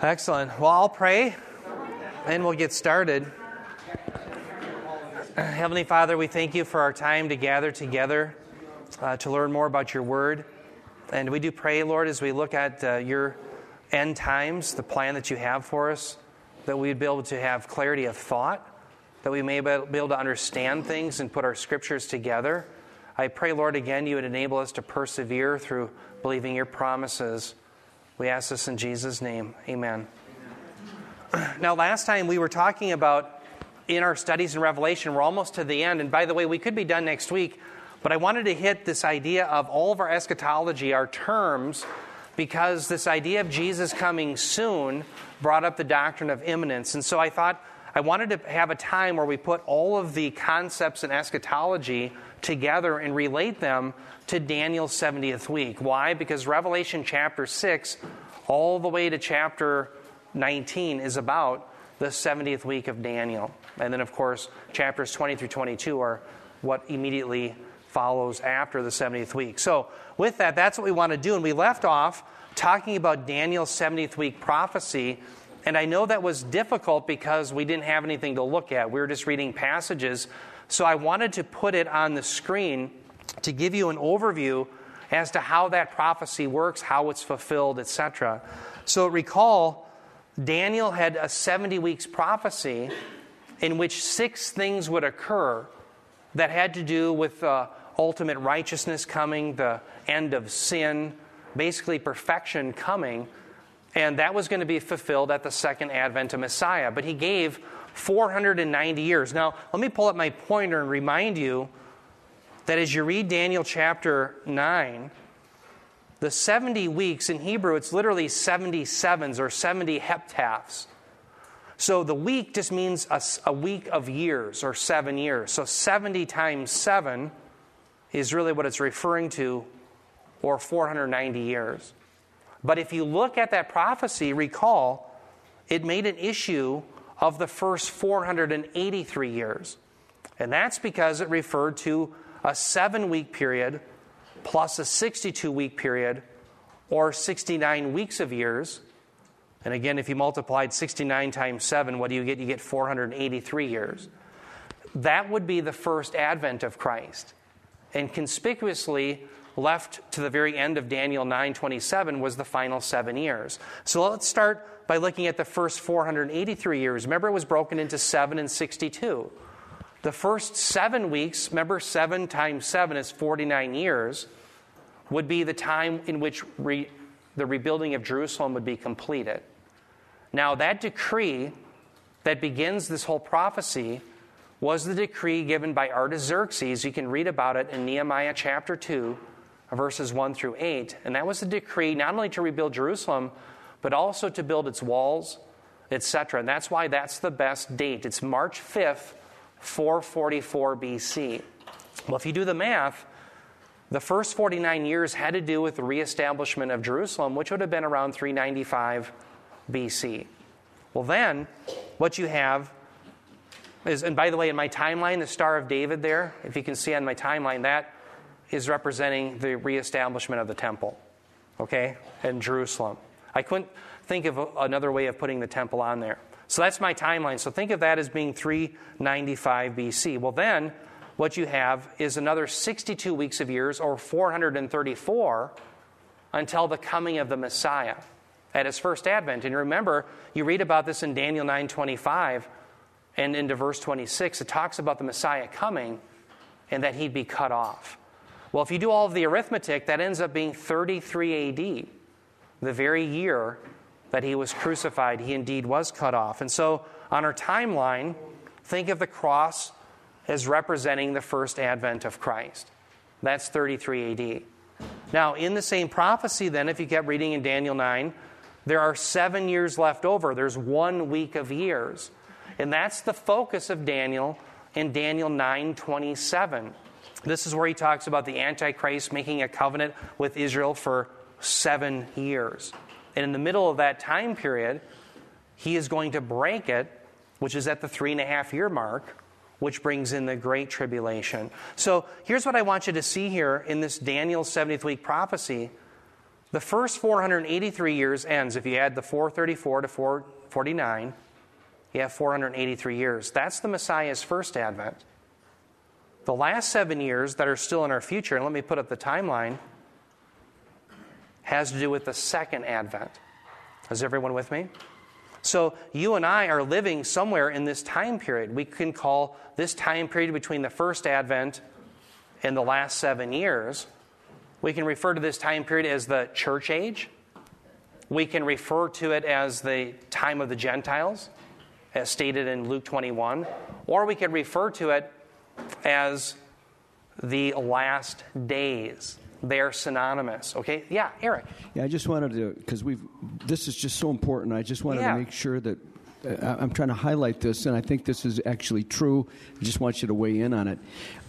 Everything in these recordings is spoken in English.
Excellent. Well, I'll pray and we'll get started. Heavenly Father, we thank you for our time to gather together uh, to learn more about your word. And we do pray, Lord, as we look at uh, your end times, the plan that you have for us, that we'd be able to have clarity of thought, that we may be able to understand things and put our scriptures together. I pray, Lord, again, you would enable us to persevere through believing your promises. We ask this in Jesus' name. Amen. Now, last time we were talking about in our studies in Revelation, we're almost to the end. And by the way, we could be done next week, but I wanted to hit this idea of all of our eschatology, our terms, because this idea of Jesus coming soon brought up the doctrine of imminence. And so I thought I wanted to have a time where we put all of the concepts in eschatology together and relate them to Daniel's 70th week. Why? Because Revelation chapter 6, all the way to chapter 19, is about the 70th week of Daniel. And then, of course, chapters 20 through 22 are what immediately follows after the 70th week. So, with that, that's what we want to do. And we left off talking about Daniel's 70th week prophecy. And I know that was difficult because we didn't have anything to look at. We were just reading passages. So I wanted to put it on the screen to give you an overview as to how that prophecy works, how it's fulfilled, etc. So recall, Daniel had a 70 weeks prophecy in which six things would occur that had to do with uh, ultimate righteousness coming, the end of sin, basically perfection coming. And that was going to be fulfilled at the second advent of Messiah. But he gave 490 years. Now, let me pull up my pointer and remind you that as you read Daniel chapter 9, the 70 weeks in Hebrew, it's literally 77s or 70 heptads. So the week just means a, a, week of years or seven years. So 70 times seven is really what it's referring to, or 490 years. But if you look at that prophecy, recall, it made an issue of the first 483 years. And that's because it referred to a seven week period plus a 62 week period or 69 weeks of years. And again, if you multiplied 69 times 7, what do you get? You get 483 years. That would be the first advent of Christ. And conspicuously left to the very end of Daniel 9:27 was the final 7 years. So let's start by looking at the first 483 years. Remember it was broken into 7 and 62. The first 7 weeks, remember 7 times 7 is 49 years, would be the time in which re, the rebuilding of Jerusalem would be completed. Now, that decree that begins this whole prophecy was the decree given by Artaxerxes. You can read about it in Nehemiah chapter 2, verses 1 through 8. And that was the decree not only to rebuild Jerusalem, but also to build its walls, etc. And that's why that's the best date. It's March 5th, 444 BC. Well, if you do the math, the first 49 years had to do with the reestablishment of Jerusalem, which would have been around 395 BC. Well, then, what you have is, and by the way, in my timeline, the Star of David there, if you can see on my timeline, that is representing the reestablishment of the temple, okay, in Jerusalem. I couldn't think of another way of putting the temple on there. So that's my timeline. So think of that as being 395 BC. Well, then, what you have is another 62 weeks of years, or 434, until the coming of the Messiah at his first advent. And remember, you read about this in Daniel 9:25 and into verse 26. It talks about the Messiah coming and that he'd be cut off. Well, if you do all of the arithmetic, that ends up being 33 AD, the very year that he was crucified. He indeed was cut off. And so, on our timeline, think of the cross as representing the first advent of Christ. That's 33 AD. Now, in the same prophecy, then, if you kept reading in Daniel 9, there are seven years left over. There's one week of years. And that's the focus of Daniel in Daniel 9 27. This is where he talks about the Antichrist making a covenant with Israel for seven years. And in the middle of that time period, he is going to break it, which is at the three and a half year mark, which brings in the great tribulation. So here's what I want you to see here in this Daniel 70th week prophecy. The first 483 years ends. If you add the 434 to 449, you have 483 years. That's the Messiah's first advent. The last seven years that are still in our future, and let me put up the timeline, has to do with the second advent. Is everyone with me? So you and I are living somewhere in this time period. We can call this time period between the first advent and the last seven years. We can refer to this time period as the church age. We can refer to it as the time of the Gentiles, as stated in Luke 21. Or we could refer to it as the last days. They're synonymous. Okay? Yeah, Eric. Yeah, I just wanted to, because we've, this is just so important. I just wanted Yeah. to make sure that I'm trying to highlight this, and I think this is actually true. I just want you to weigh in on it.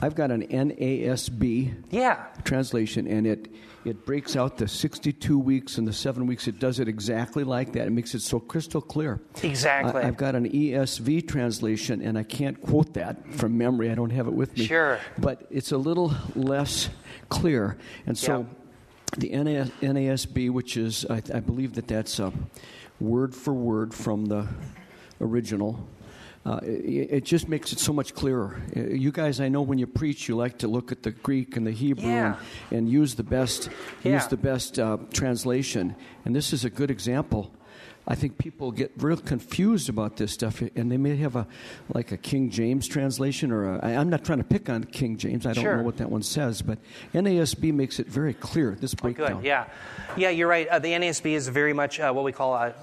I've got an NASB Yeah. translation, and it it breaks out the 62 weeks and the seven weeks. It does it exactly like that. It makes it so crystal clear. Exactly. I, have got an ESV translation, and I can't quote that from memory. I don't have it with me. Sure. But it's a little less clear, and so. Yeah. The NAS, NASB, which is, I, I believe that that's a word for word from the original, uh, it, it just makes it so much clearer. Uh, You guys, I know when you preach, you like to look at the Greek and the Hebrew Yeah. and, and use the best, Yeah. use the best uh, translation. And this is a good example. I think people get real confused about this stuff, and they may have a like a King James translation, or I, I'm not trying to pick on King James. I don't Sure. know what that one says, but NASB makes it very clear. This breakdown. Good. Yeah. Yeah, you're right. Uh, the NASB is very much uh, what we call a,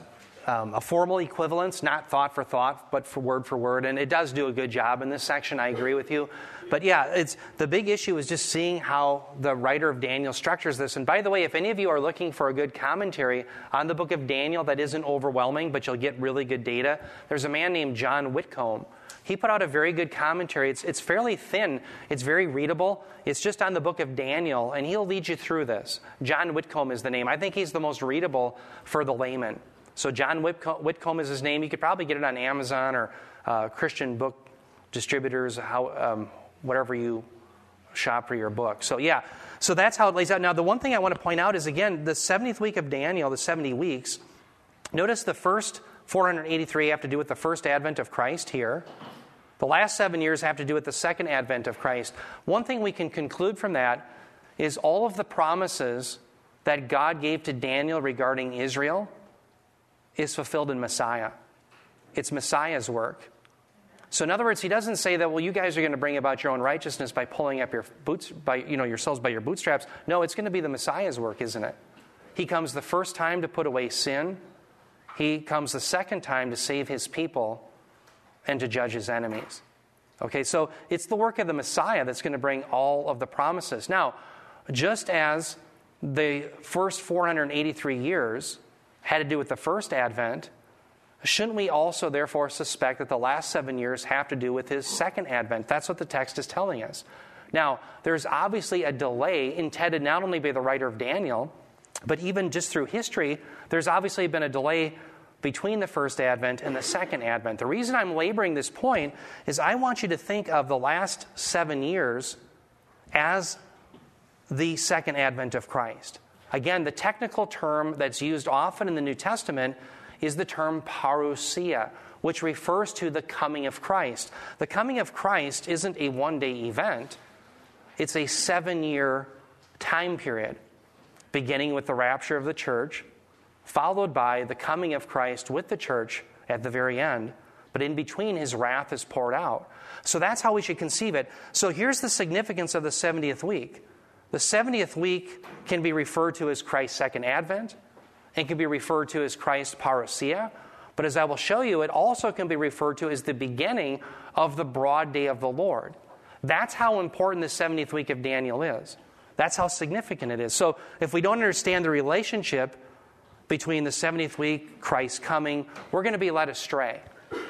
um, a formal equivalence, not thought for thought, but for word for word. And it does do a good job in this section. I agree with you. But yeah, it's the big issue is just seeing how the writer of Daniel structures this. And by the way, if any of you are looking for a good commentary on the book of Daniel that isn't overwhelming, but you'll get really good data, there's a man named John Whitcomb. He put out a very good commentary. It's, it's fairly thin, it's very readable. It's just on the book of Daniel, and he'll lead you through this. John Whitcomb is the name. I think he's the most readable for the layman. So, John Whitcomb, is his name. You could probably get it on Amazon or uh, Christian book distributors, how, um, whatever you shop for your book. So, yeah, so that's how it lays out. Now, the one thing I want to point out is again, the 70th week of Daniel, the 70 weeks, notice the first 483 have to do with the first advent of Christ here. The last seven years have to do with the second advent of Christ. One thing we can conclude from that is all of the promises that God gave to Daniel regarding Israel is fulfilled in Messiah. It's Messiah's work. So in other words, he doesn't say that, well, you guys are going to bring about your own righteousness by pulling up your boots by you know yourselves by your bootstraps. No, it's going to be the Messiah's work, isn't it? He comes the first time to put away sin. He comes the second time to save his people and to judge his enemies. Okay, so it's the work of the Messiah that's going to bring all of the promises. Now, just as the first 483 years had to do with the first advent, shouldn't we also therefore suspect that the last seven years have to do with his second advent? That's what the text is telling us. Now, there's obviously a delay intended not only by the writer of Daniel, but even just through history, there's obviously been a delay between the first advent and the second advent. The reason I'm laboring this point is I want you to think of the last seven years as the second advent of Christ. Again, the technical term that's used often in the New Testament is the term parousia, which refers to the coming of Christ. The coming of Christ isn't a one day event, it's a seven year time period, beginning with the rapture of the church, followed by the coming of Christ with the church at the very end. But in between, his wrath is poured out. So that's how we should conceive it. So here's the significance of the 70th week. The 70th week can be referred to as Christ's second advent and can be referred to as Christ's parousia. But as I will show you, it also can be referred to as the beginning of the broad day of the Lord. That's how important the 70th week of Daniel is. That's how significant it is. So if we don't understand the relationship between the 70th week, Christ coming, we're going to be led astray.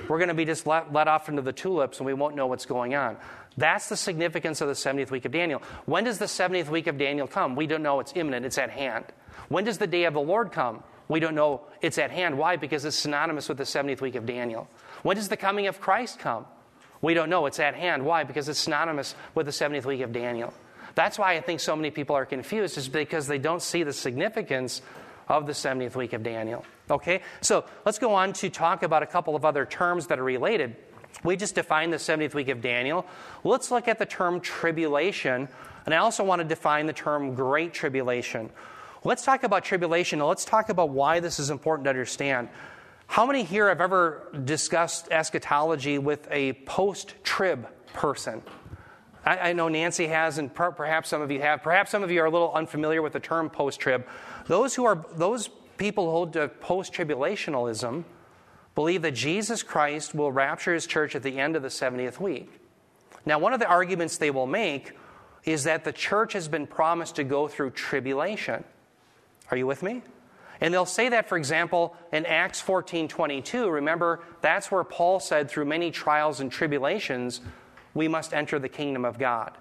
We're going to be just let, let off into the tulips and we won't know what's going on. That's the significance of the 70th week of Daniel. When does the 70th week of Daniel come? We don't know. It's imminent, it's at hand. When does the day of the Lord come? We don't know. It's at hand. Why? Because it's synonymous with the 70th week of Daniel. When does the coming of Christ come? We don't know. It's at hand. Why? Because it's synonymous with the 70th week of Daniel. That's why I think so many people are confused, is because they don't see the significance of the 70th week of Daniel. Okay, so let's go on to talk about a couple of other terms that are related. We just defined the 70th week of Daniel. Let's look at the term tribulation, and I also want to define the term great tribulation. Let's talk about tribulation, and let's talk about why this is important to understand. How many here have ever discussed eschatology with a post trib person? I, I, know Nancy has, and per, perhaps some of you have. Perhaps some of you are a little unfamiliar with the term post trib. Those who are those people who hold to post tribulationalism believe that Jesus Christ will rapture his church at the end of the 70th week. Now, one of the arguments they will make is that the church has been promised to go through tribulation. Are you with me? And they'll say that, for example, in Acts 14 22. Remember, that's where Paul said, through many trials and tribulations, we must enter the kingdom of God.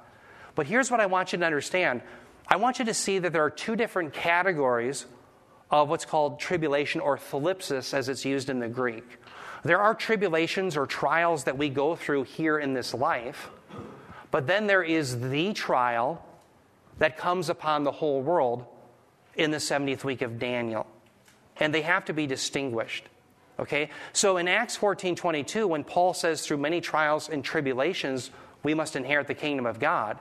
But here's what I want you to understand I want you to see that there are two different categories of what's called tribulation or thlipsis as it's used in the Greek. There are tribulations or trials that we go through here in this life, but then there is the trial that comes upon the whole world in the 70th week of Daniel. And they have to be distinguished. Okay? So in Acts 14 22, when Paul says, through many trials and tribulations, we must inherit the kingdom of God,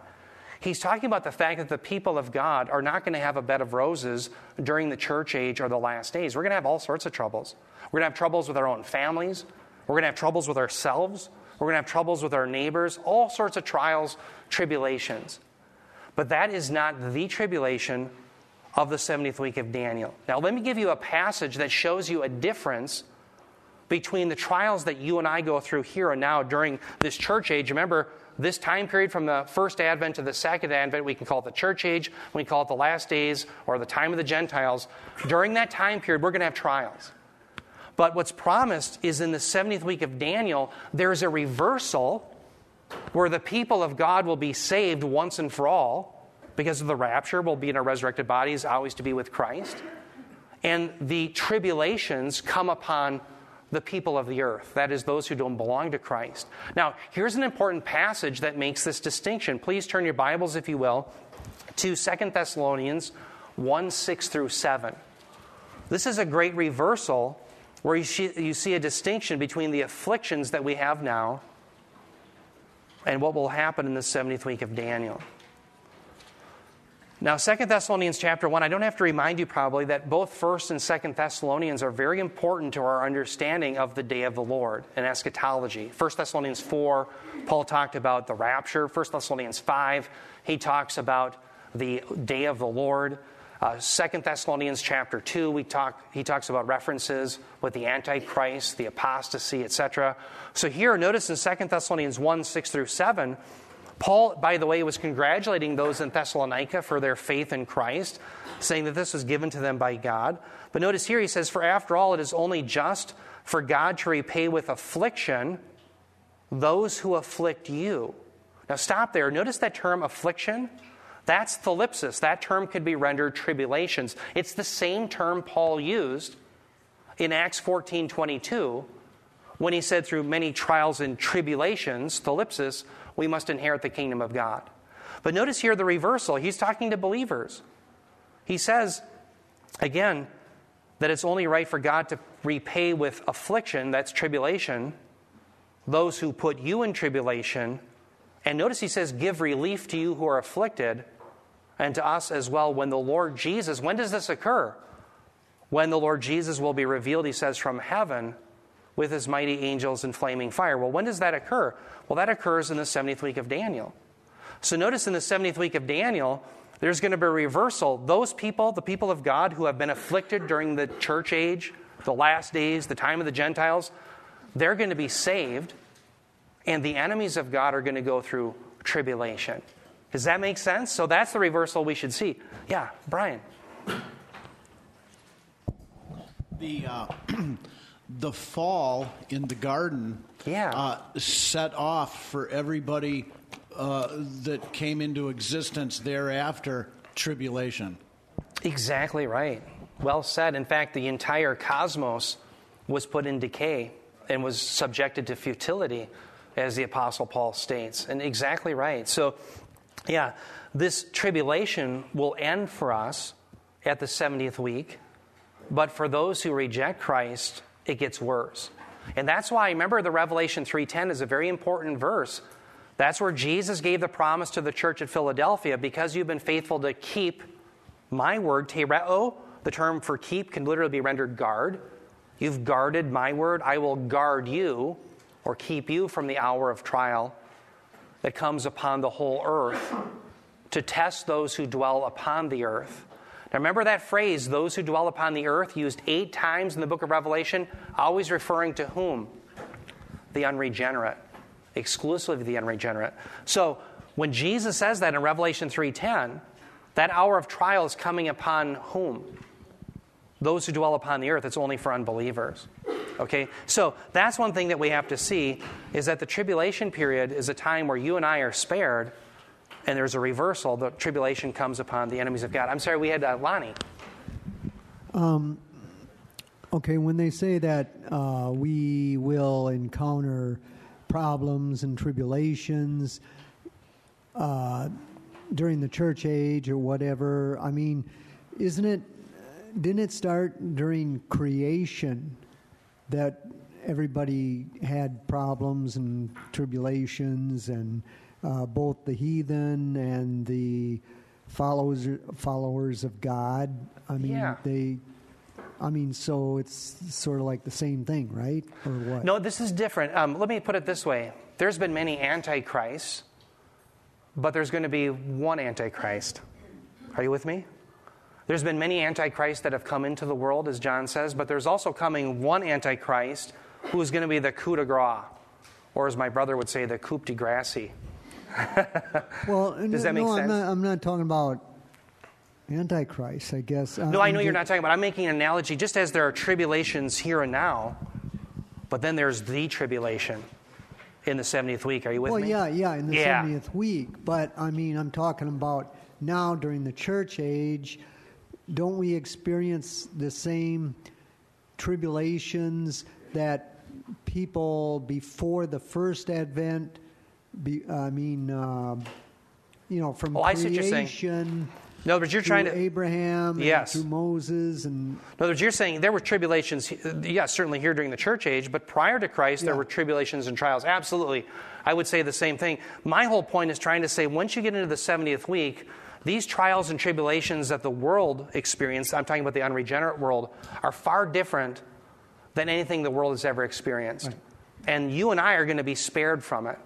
he's talking about the fact that the people of God are not going to have a bed of roses during the church age or the last days. We're going to have all sorts of troubles. We're going to have troubles with our own families. We're going to have troubles with ourselves. We're going to have troubles with our neighbors, all sorts of trials, tribulations. But that is not the tribulation of the 70th week of Daniel. Now, let me give you a passage that shows you a difference between the trials that you and I go through here and now during this church age. Remember, this time period from the first advent to the second advent, we can call it the church age, we call it the last days, or the time of the Gentiles. During that time period, we're going to have trials. But what's promised is in the 70th week of Daniel, there's a reversal where the people of God will be saved once and for all because of the rapture. We'll be in our resurrected bodies, always to be with Christ. And the tribulations come upon the people of the earth. That is, those who don't belong to Christ. Now, here's an important passage that makes this distinction. Please turn your Bibles, if you will, to Second Thessalonians 1 6 through 7. This is a great reversal where you see, you see a distinction between the afflictions that we have now and what will happen in the 70th week of Daniel. Now, Second Thessalonians chapter 1, I don't have to remind you probably that both 1st and 2nd Thessalonians are very important to our understanding of the day of the Lord and eschatology. 1 Thessalonians 4, Paul talked about the rapture. 1 Thessalonians 5, he talks about the day of the Lord. Uh, 2 Thessalonians chapter 2, we talk, he talks about references with the Antichrist, the apostasy, etc. So here, notice in 2 Thessalonians 1, 6 through 7, Paul, by the way, was congratulating those in Thessalonica for their faith in Christ, saying that this was given to them by God. But notice here he says, For after all, it is only just for God to repay with affliction those who afflict you. Now stop there. Notice that term affliction. That's thlipsis. That term could be rendered tribulations. It's the same term Paul used in Acts 14 22 when he said, through many trials and tribulations, thlipsis, we must inherit the kingdom of God. But notice here the reversal. He's talking to believers. He says, again, that it's only right for God to repay with affliction, that's tribulation, those who put you in tribulation. And notice he says, give relief to you who are afflicted, and to us as well when the Lord Jesus, when does this occur? When the Lord Jesus will be revealed, he says, from heaven with his mighty angels in flaming fire. Well, when does that occur? Well, that occurs in the 70th week of Daniel. So notice in the 70th week of Daniel, there's going to be a reversal. Those people, the people of God who have been afflicted during the church age, the last days, the time of the Gentiles, they're going to be saved, and the enemies of God are going to go through tribulation. Does that make sense? So that's the reversal we should see. Yeah, Brian. The uh, the fall in the garden yeah. uh, set off for everybody uh, that came into existence thereafter tribulation. Exactly right. Well said. In fact, the entire cosmos was put in decay and was subjected to futility, as the Apostle Paul states. And exactly right. So Yeah, this tribulation will end for us at the 70th week, but for those who reject Christ, it gets worse. And that's why remember the Revelation 3:10 is a very important verse. That's where Jesus gave the promise to the church at Philadelphia because you've been faithful to keep my word, tereo, the term for keep can literally be rendered guard. You've guarded my word, I will guard you or keep you from the hour of trial that comes upon the whole earth to test those who dwell upon the earth. Now, remember that phrase, those who dwell upon the earth, used eight times in the book of Revelation, always referring to whom? The unregenerate, exclusively the unregenerate. So, when Jesus says that in Revelation 3:10, that hour of trial is coming upon whom? Those who dwell upon the earth. It's only for unbelievers. Okay? So, that's one thing that we have to see is that the tribulation period is a time where you and I are spared and there's a reversal. The tribulation comes upon the enemies of God. I'm sorry, we had uh, Lonnie. Um, okay, when they say that uh, we will encounter problems and tribulations uh, during the church age or whatever, I mean, isn't it, didn't it start during creation that everybody had problems and tribulations and uh, both the heathen and the followers followers of God. I mean, Yeah. they. I mean, so it's sort of like the same thing, right? Or what? No, this is different. Um, let me put it this way there's been many antichrists, but there's going to be one antichrist. Are you with me? There's been many antichrists that have come into the world, as John says, but there's also coming one antichrist who is going to be the coup de grace, or as my brother would say, the coup de grace. Well, Does that make no, sense? I'm not, I'm not talking about Antichrist, I guess. No, I know you're not talking about. I'm making an analogy. Just as there are tribulations here and now, but then there's the tribulation in the 70th week. Are you with me? Well, me? yeah, yeah, in the Yeah. 70th week. But I mean, I'm talking about now during the church age. Don't we experience the same tribulations that people before the first advent? Be, I mean, um you know, from Oh, I see what you're saying. creation. No, but you're trying to. Abraham, Yes. through Moses, and In other words, you're saying there were tribulations, yes, certainly here during the church age, but prior to Christ, there were tribulations and trials. Absolutely. I would say the same thing. My whole point is trying to say once you get into the 70th week, these trials and tribulations that the world experienced, I'm talking about the unregenerate world, are far different than anything the world has ever experienced. And you and I are going to be spared from it.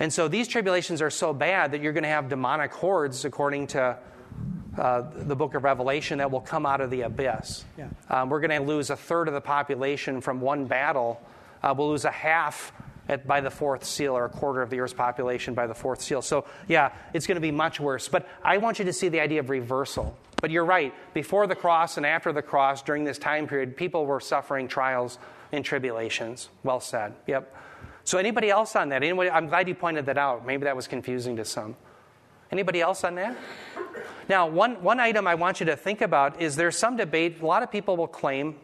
And so these tribulations are so bad that you're going to have demonic hordes, according to uh, the book of Revelation, that will come out of the abyss. Yeah. Um, we're going to lose a third of the population from one battle. Uh, we'll lose a half at, by the fourth seal, or a quarter of the earth's population by the fourth seal. So, yeah, it's going to be much worse. But I want you to see the idea of reversal. But you're right. Before the cross and after the cross, during this time period, people were suffering trials and tribulations. Well said. Yep. So, anybody else on that? Anybody, I'm glad you pointed that out. Maybe that was confusing to some. Anybody else on that? Now, one, one item I want you to think about is there's some debate. A lot of people will claim,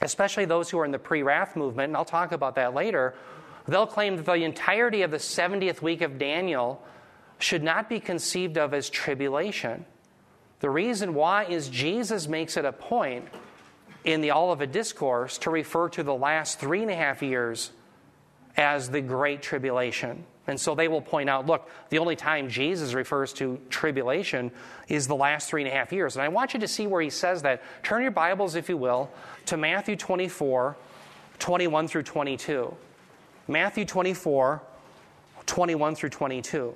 especially those who are in the pre wrath movement, and I'll talk about that later, they'll claim that the entirety of the 70th week of Daniel should not be conceived of as tribulation. The reason why is Jesus makes it a point in the Olivet Discourse to refer to the last three and a half years as the Great Tribulation. And so they will point out look, the only time Jesus refers to tribulation is the last three and a half years. And I want you to see where he says that. Turn your Bibles, if you will, to Matthew 24, 21 through 22. Matthew 24, 21 through 22.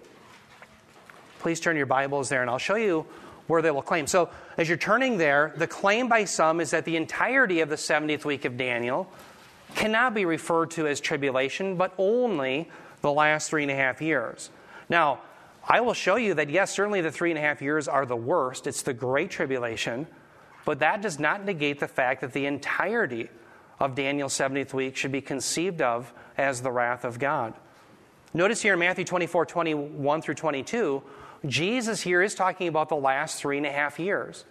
Please turn your Bibles there, and I'll show you where they will claim. So, as you're turning there, the claim by some is that the entirety of the 70th week of Daniel cannot be referred to as tribulation, but only the last three and a half years. Now, I will show you that, yes, certainly the three and a half years are the worst. It's the great tribulation, but that does not negate the fact that the entirety of Daniel's 70th week should be conceived of as the wrath of God. Notice here in Matthew 24, 21 through 22, Jesus here is talking about the last three and a half years.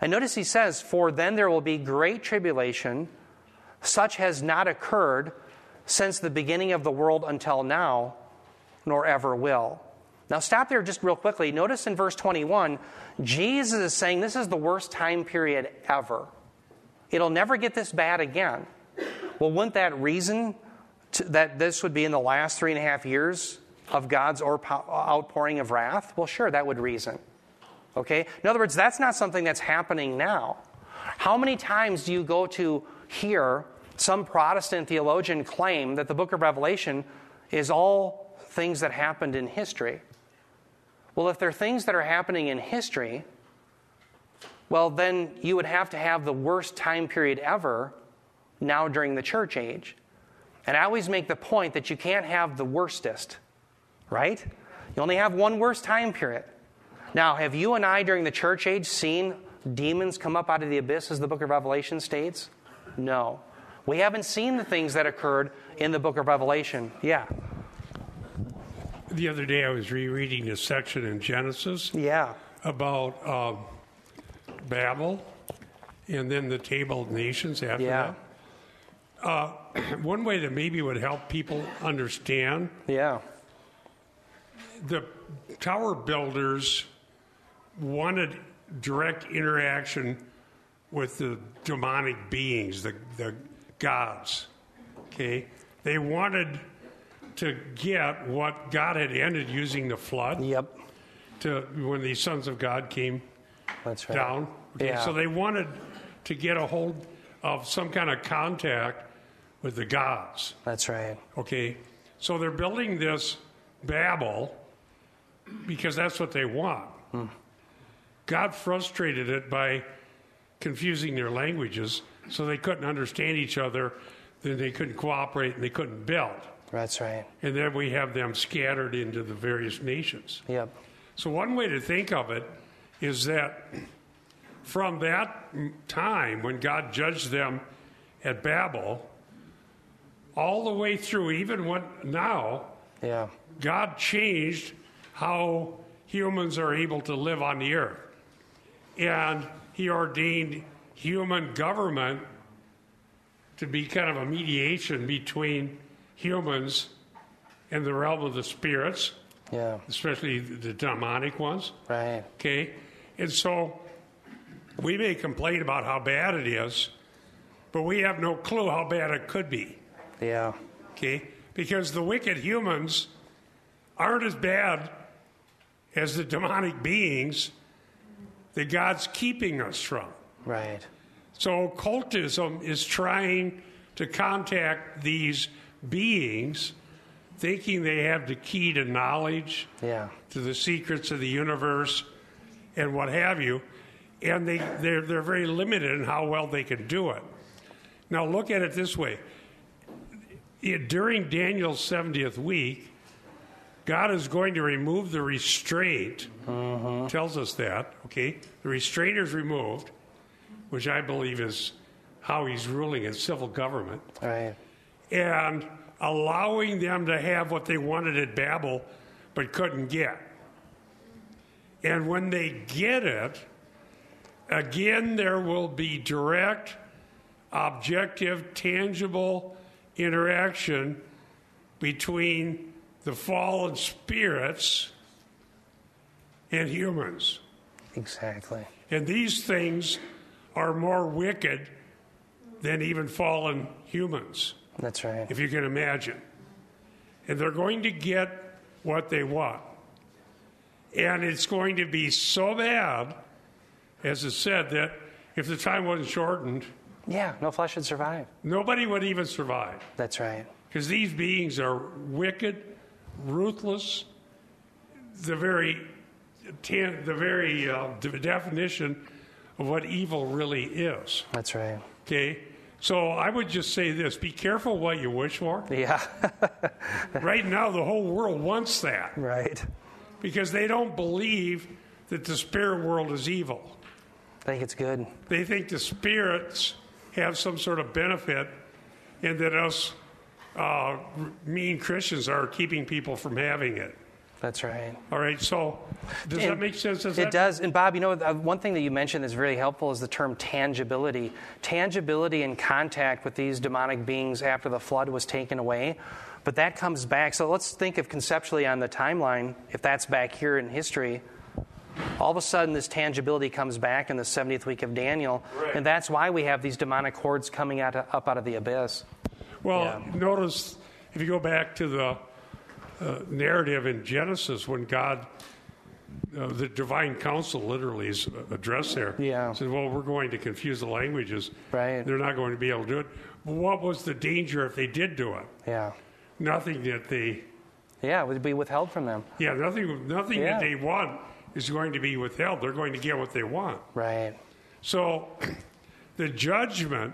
And notice he says, For then there will be great tribulation, such has not occurred since the beginning of the world until now, nor ever will. Now, stop there just real quickly. Notice in verse 21, Jesus is saying this is the worst time period ever. It'll never get this bad again. Well, wouldn't that reason to, that this would be in the last three and a half years of God's outpouring of wrath? Well, sure, that would reason. Okay? In other words, that's not something that's happening now. How many times do you go to hear some Protestant theologian claim that the book of Revelation is all things that happened in history? Well, if they're things that are happening in history, well, then you would have to have the worst time period ever now during the church age. And I always make the point that you can't have the worstest, right? You only have one worst time period. Now, have you and I during the church age seen demons come up out of the abyss, as the book of Revelation states? No. We haven't seen the things that occurred in the book of Revelation. Yeah. The other day I was rereading a section in Genesis. Yeah. About um, Babel and then the table of nations after yeah. that. Uh, one way that maybe would help people understand. Yeah. The tower builders wanted direct interaction with the demonic beings, the, the gods. Okay? They wanted to get what God had ended using the flood. Yep. To when the sons of God came That's right. down. Okay? Yeah. So they wanted to get a hold of some kind of contact with the gods. That's right. Okay? So they're building this Babel because that's what they want. Hmm. God frustrated it by confusing their languages so they couldn't understand each other, then they couldn't cooperate and they couldn't build. That's right. And then we have them scattered into the various nations. Yep. So, one way to think of it is that from that time when God judged them at Babel, all the way through, even what now, yeah. God changed how humans are able to live on the earth. And He ordained human government to be kind of a mediation between humans and the realm of the spirits, Yeah. especially the demonic ones. Right. Okay? And so we may complain about how bad it is, but we have no clue how bad it could be. Yeah. Okay? Because the wicked humans aren't as bad as the demonic beings that God's keeping us from. Right. So occultism is trying to contact these beings, thinking they have the key to knowledge, Yeah. to the secrets of the universe, and what have you. And they, they're, they're very limited in how well they can do it. Now, look at it this way It- during Daniel's 70th week, God is going to remove the restraint, mm-hmm. tells us that, okay? The restraint is removed, which I believe is how he's ruling in civil government Right. and allowing them to have what they wanted at Babel but couldn't get. And when they get it, again, there will be direct, objective, tangible interaction between the fallen spirits and humans. Exactly. And these things are more wicked than even fallen humans That's right. if you can imagine. And they're going to get what they want. And it's going to be so bad, as it said, that if the time wasn't shortened, Yeah. No flesh would survive. nobody would even survive. That's right. Because these beings are wicked, ruthless, the very, the very uh, definition of what evil really is. That's right. Okay? So I would just say this be careful what you wish for. Yeah. Right now, the whole world wants that right. because they don't believe that the spirit world is evil. I think it's good. They think the spirits have some sort of benefit and that us uh, mean Christians are keeping people from having it. That's right. All right, so does And that make sense? Does it does. And Bob, you know, uh, one thing that you mentioned that's really helpful is the term tangibility. Tangibility in contact with these demonic beings after the flood was taken away. But that comes back. So let's think of conceptually on the timeline, if that's back here in history. All of a sudden, this tangibility comes back in the 70th week of Daniel. Right. And that's why we have these demonic hordes coming out up out of the abyss. Well, Yeah. notice if you go back to the uh, narrative in Genesis when God, uh, the divine council literally is addressed there. Yeah. Said, well, we're going to confuse the languages. Right. They're not going to be able to do it. But what was the danger if they did do it? Yeah. Nothing that they, Yeah, it would be withheld from them. yeah, nothing, nothing Yeah. that they want is going to be withheld. They're going to get what they want. Right. So the judgment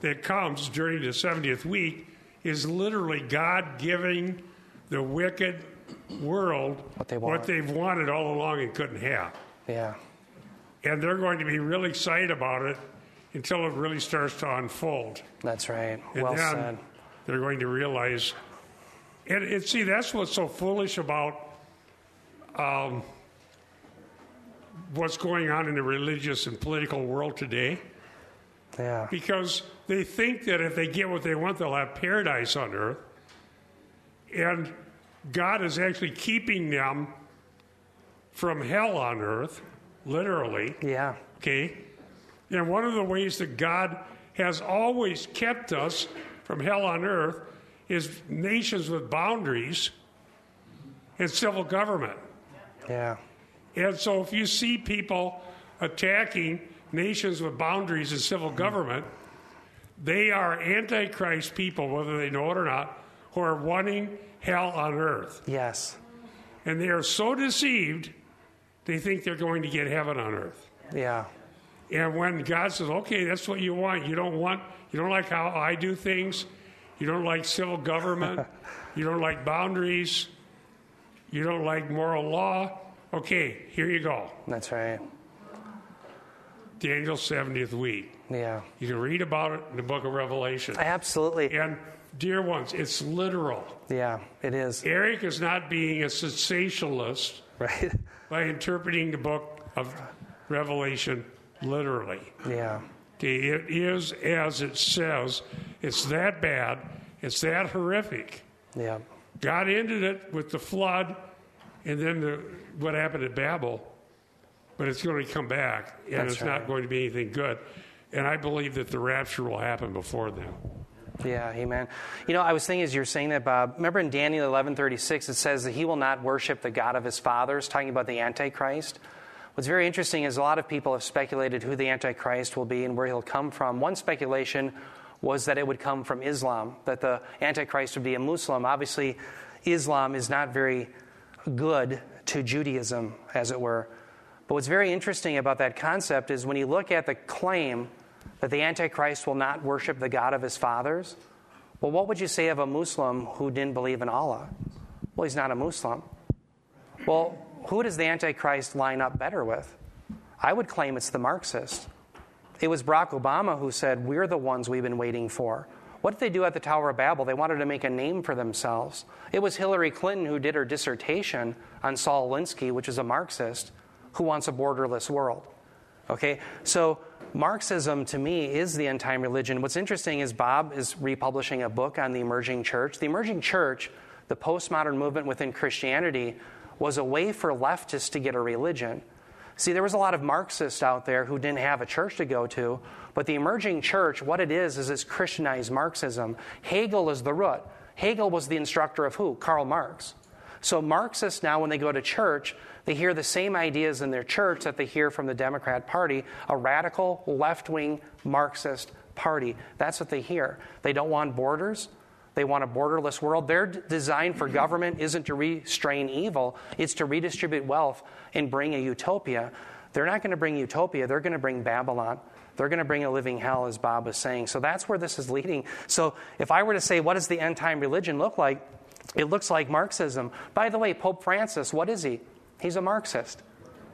that comes during the 70th week is literally God giving the wicked world What they want. they've wanted all along and couldn't have. Yeah. And they're going to be really excited about it until it really starts to unfold. That's right. And well then said. they're going to realize. And, and see, that's what's so foolish about um, what's going on in the religious and political world today. Yeah. because they think that if they get what they want, they'll have paradise on earth. And God is actually keeping them from hell on earth, literally. Yeah. Okay? And one of the ways that God has always kept us from hell on earth is nations with boundaries and civil government. Yeah. And so if you see people attacking nations with boundaries and civil government, they are antichrist people, whether they know it or not, who are wanting hell on earth. Yes. And they are so deceived, they think they're going to get heaven on earth. Yeah. And when God says, okay, that's what you want, you don't want, you don't like how I do things, you don't like civil government, you don't like boundaries, you don't like moral law, okay, here you go. That's right. Daniel's 70th week. Yeah. You can read about it in the book of Revelation. Absolutely. And, dear ones, it's literal. Yeah, it is. Eric is not being a sensationalist Right? by interpreting the book of Revelation literally. Yeah. Okay, it is as it says. It's that bad. It's that horrific. Yeah. God ended it with the flood and then the, what happened at Babel, but it's going to come back, and That's it's right. not going to be anything good. And I believe that the rapture will happen before then. Yeah, amen. You know, I was thinking as you're saying that, Bob, remember in Daniel 11:36 it says that he will not worship the God of his fathers, talking about the Antichrist. What's very interesting is a lot of people have speculated who the Antichrist will be and where he'll come from. One speculation was that it would come from Islam, that the Antichrist would be a Muslim. Obviously, Islam is not very good to Judaism, as it were. But what's very interesting about that concept is when you look at the claim that the Antichrist will not worship the God of his fathers, well, what would you say of a Muslim who didn't believe in Allah? Well, he's not a Muslim. Well, who does the Antichrist line up better with? I would claim it's the Marxist. It was Barack Obama who said, We're the ones we've been waiting for. What did they do at the Tower of Babel? They wanted to make a name for themselves. It was Hillary Clinton who did her dissertation on Saul Alinsky, which is a Marxist, who wants a borderless world. Okay? So, Marxism to me is the end time religion. What's interesting is Bob is republishing a book on the emerging church. The emerging church, the postmodern movement within Christianity, was a way for leftists to get a religion. See, there was a lot of Marxists out there who didn't have a church to go to, but the emerging church, what it is, is it's Christianized Marxism. Hegel is the root. Hegel was the instructor of who? Karl Marx. So Marxists now, when they go to church, they hear the same ideas in their church that they hear from the Democrat Party, a radical left wing Marxist party. That's what they hear. They don't want borders. They want a borderless world. Their design for government isn't to restrain evil, it's to redistribute wealth and bring a utopia. They're not going to bring utopia, they're going to bring Babylon. They're going to bring a living hell, as Bob was saying. So that's where this is leading. So if I were to say, what does the end time religion look like? It looks like Marxism. By the way, Pope Francis, what is he? He's a Marxist.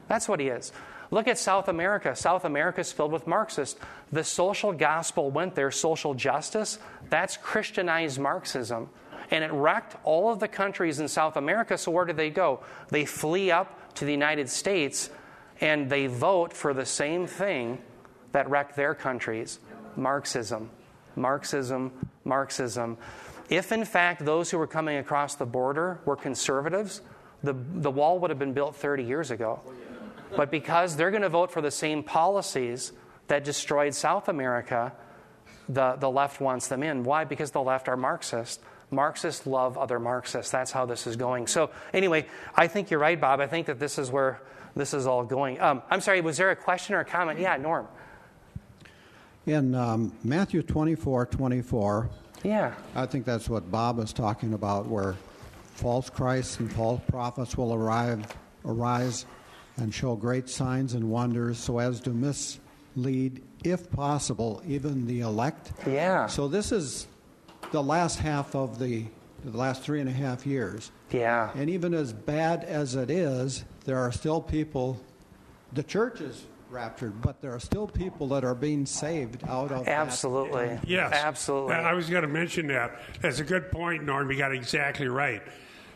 That's what he is. Look at South America. South America is filled with Marxists. The social gospel went there, social justice. That's Christianized Marxism. and it wrecked all of the countries in South America. So, where do they go? They flee up to the United States and they vote for the same thing that wrecked their countries Marxism. Marxism, Marxism. If, in fact, those who were coming across the border were conservatives, the, the wall would have been built 30 years ago. But because they're going to vote for the same policies that destroyed South America, the, the left wants them in. Why? Because the left are Marxist. Marxists love other Marxists. That's how this is going. So, anyway, I think you're right, Bob. I think that this is where this is all going. Um, I'm sorry, was there a question or a comment? Yeah, Norm. In um, Matthew 24 24, Yeah. I think that's what Bob is talking about, where false Christs and false prophets will arrive, arise and show great signs and wonders so as to mislead, if possible, even the elect. Yeah. So this is the last half of the, the last three and a half years. Yeah. And even as bad as it is, there are still people, the church is raptured, but there are still people that are being saved out of that. Absolutely. Yes. Absolutely. I was going to mention that. That's a good point, Norm. You got exactly right.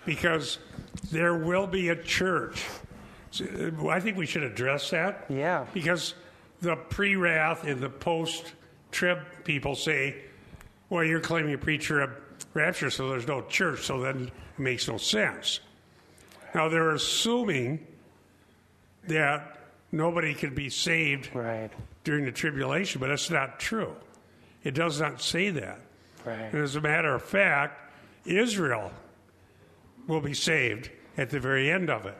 Because there will be a church. Uh, I think we should address that. Yeah. Because the pre wrath and the post trib people say, well, you're claiming a pre trib rapture, so there's no church, so then it makes no sense. Now, they're assuming that nobody can be saved Right. during the tribulation, but that's not true. It does not say that. Right. And as a matter of fact, Israel will be saved at the very end of it.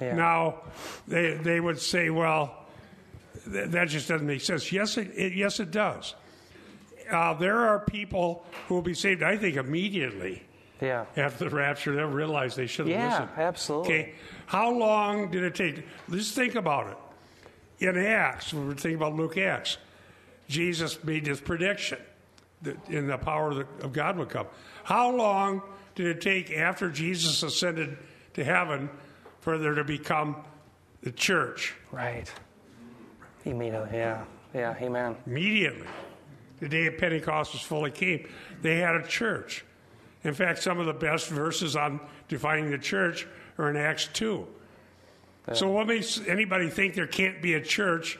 Yeah. Now, they, they would say, well, th- that just doesn't make sense. Yes, it, it, yes, it does. Uh, there are people who will be saved, I think, immediately Yeah. after the rapture. They'll realize they should have Yeah, listened. absolutely. Okay, how long did it take? Just think about it. In Acts, when we're thinking about Luke Acts, Jesus made this prediction that in the power of, the, of God would come. How long did it take after Jesus ascended to heaven for there to become the church? Right. Immediately. Yeah. Yeah. Amen. Immediately. The day of Pentecost was fully came. They had a church. In fact, some of the best verses on defining the church are in Acts 2. So, what makes anybody think there can't be a church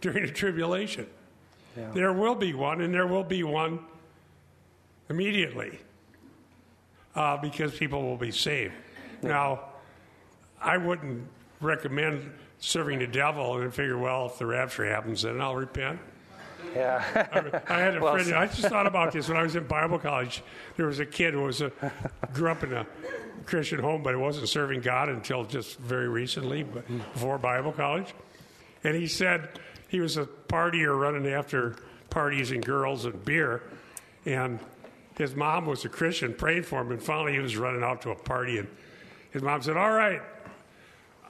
during the tribulation? There will be one, and there will be one immediately uh, because people will be saved. Now, I wouldn't recommend serving the devil and figure, well, if the rapture happens, then I'll repent. Yeah. I had a Well friend. I just thought about this when I was in Bible college. There was a kid who was a, grew up in a Christian home, but he wasn't serving God until just very recently, but before Bible college. And he said he was a partier running after parties and girls and beer, and his mom was a Christian, praying for him. And finally, he was running out to a party, and his mom said, "All right,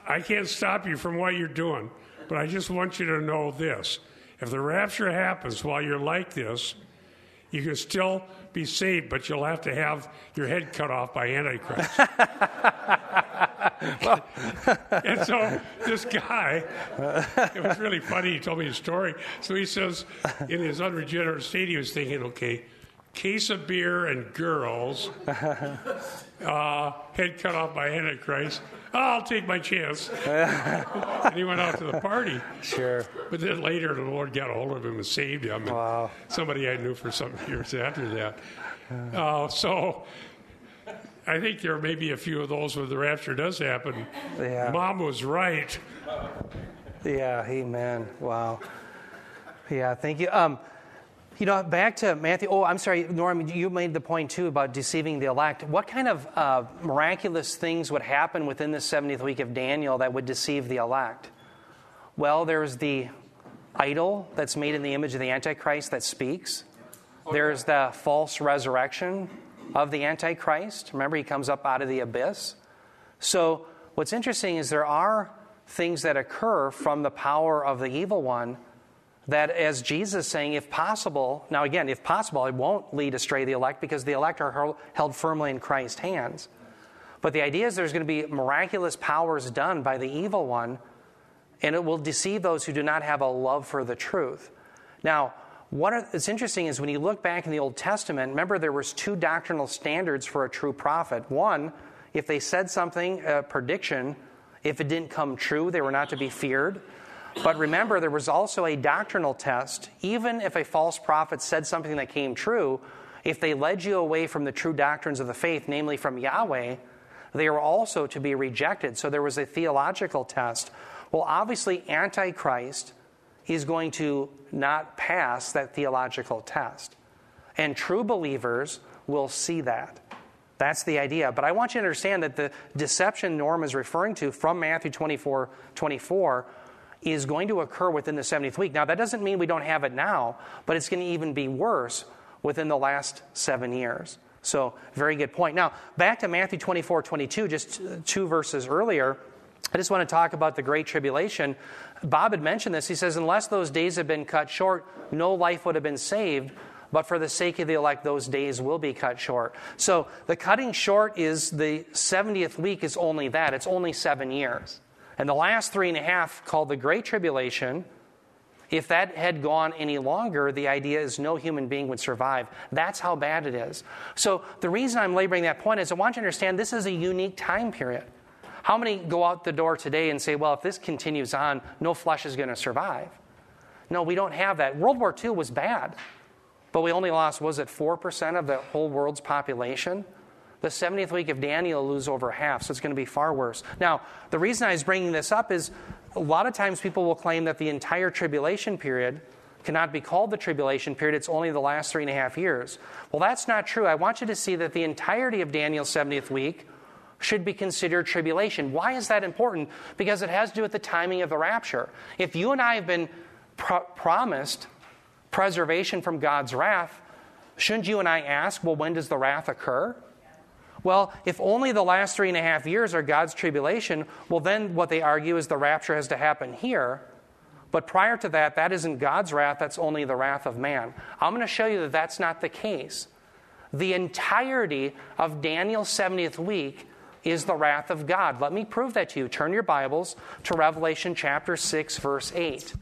I can't stop you from what you're doing, but I just want you to know this. If the rapture happens while you're like this, you can still be saved, but you'll have to have your head cut off by Antichrist. and so this guy, it was really funny. He told me a story. So he says, in his unregenerate state, he was thinking, okay, case of beer and girls, uh, head cut off by Antichrist. I'll take my chance. and he went out to the party. Sure. But then later, the Lord got a hold of him and saved him. And Wow. Somebody I knew for some years after that. Uh, so I think there may be a few of those where the rapture does happen. Yeah. Mom was right. Yeah, amen. Wow. Yeah, thank you. Um, you know, back to Matthew. Oh, I'm sorry, Norm. You made the point too about deceiving the elect. What kind of uh, miraculous things would happen within the 70th week of Daniel that would deceive the elect? Well, there's the idol that's made in the image of the Antichrist that speaks. There's the false resurrection of the Antichrist. Remember, he comes up out of the abyss. So, what's interesting is there are things that occur from the power of the evil one that, as Jesus is saying, if possible, now again, if possible, it won't lead astray the elect because the elect are held- firmly in Christ's hands. But the idea is there's going to be miraculous powers done by the evil one, and it will deceive those who do not have a love for the truth. Now, what it's interesting is when you look back in the Old Testament, remember there was two doctrinal standards for a true prophet. One, if they said something, a prediction, if it didn't come true, they were not to be feared. But remember, there was also a doctrinal test. Even if a false prophet said something that came true, if they led you away from the true doctrines of the faith, namely from Yahweh, they were also to be rejected. So there was a theological test. Well, obviously, Antichrist is going to not pass that theological test. And true believers will see that. That's the idea. But I want you to understand that the deception Norm is referring to from Matthew 24 24 is going to occur within the 70th week. Now, that doesn't mean we don't have it now, but it's going to even be worse within the last seven years. So, very good point. Now, back to Matthew 24 22, just two verses earlier. I just want to talk about the Great Tribulation. Bob had mentioned this. He says, Unless those days had been cut short, no life would have been saved. But for the sake of the elect, those days will be cut short. So the cutting short is the 70th week is only that. It's only seven years. And the last three and a half, called the Great Tribulation, if that had gone any longer, the idea is no human being would survive. That's how bad it is. So the reason I'm laboring that point is I want you to understand this is a unique time period. How many go out the door today and say, well, if this continues on, no flesh is going to survive? No, we don't have that. World War II was bad, but we only lost, was it 4% of the whole world's population? The 70th week of Daniel will lose over half, so it's going to be far worse. Now, the reason I was bringing this up is a lot of times people will claim that the entire tribulation period cannot be called the tribulation period, it's only the last three and a half years. Well, that's not true. I want you to see that the entirety of Daniel's 70th week should be considered tribulation. Why is that important? Because it has to do with the timing of the rapture. If you and I have been pro- promised preservation from God's wrath, shouldn't you and I ask, well, when does the wrath occur? Well, if only the last three and a half years are God's tribulation, well, then what they argue is the rapture has to happen here. But prior to that, that isn't God's wrath, that's only the wrath of man. I'm going to show you that that's not the case. The entirety of Daniel's 70th week is the wrath of God. Let me prove that to you. Turn your Bibles to Revelation chapter 6, verse 8.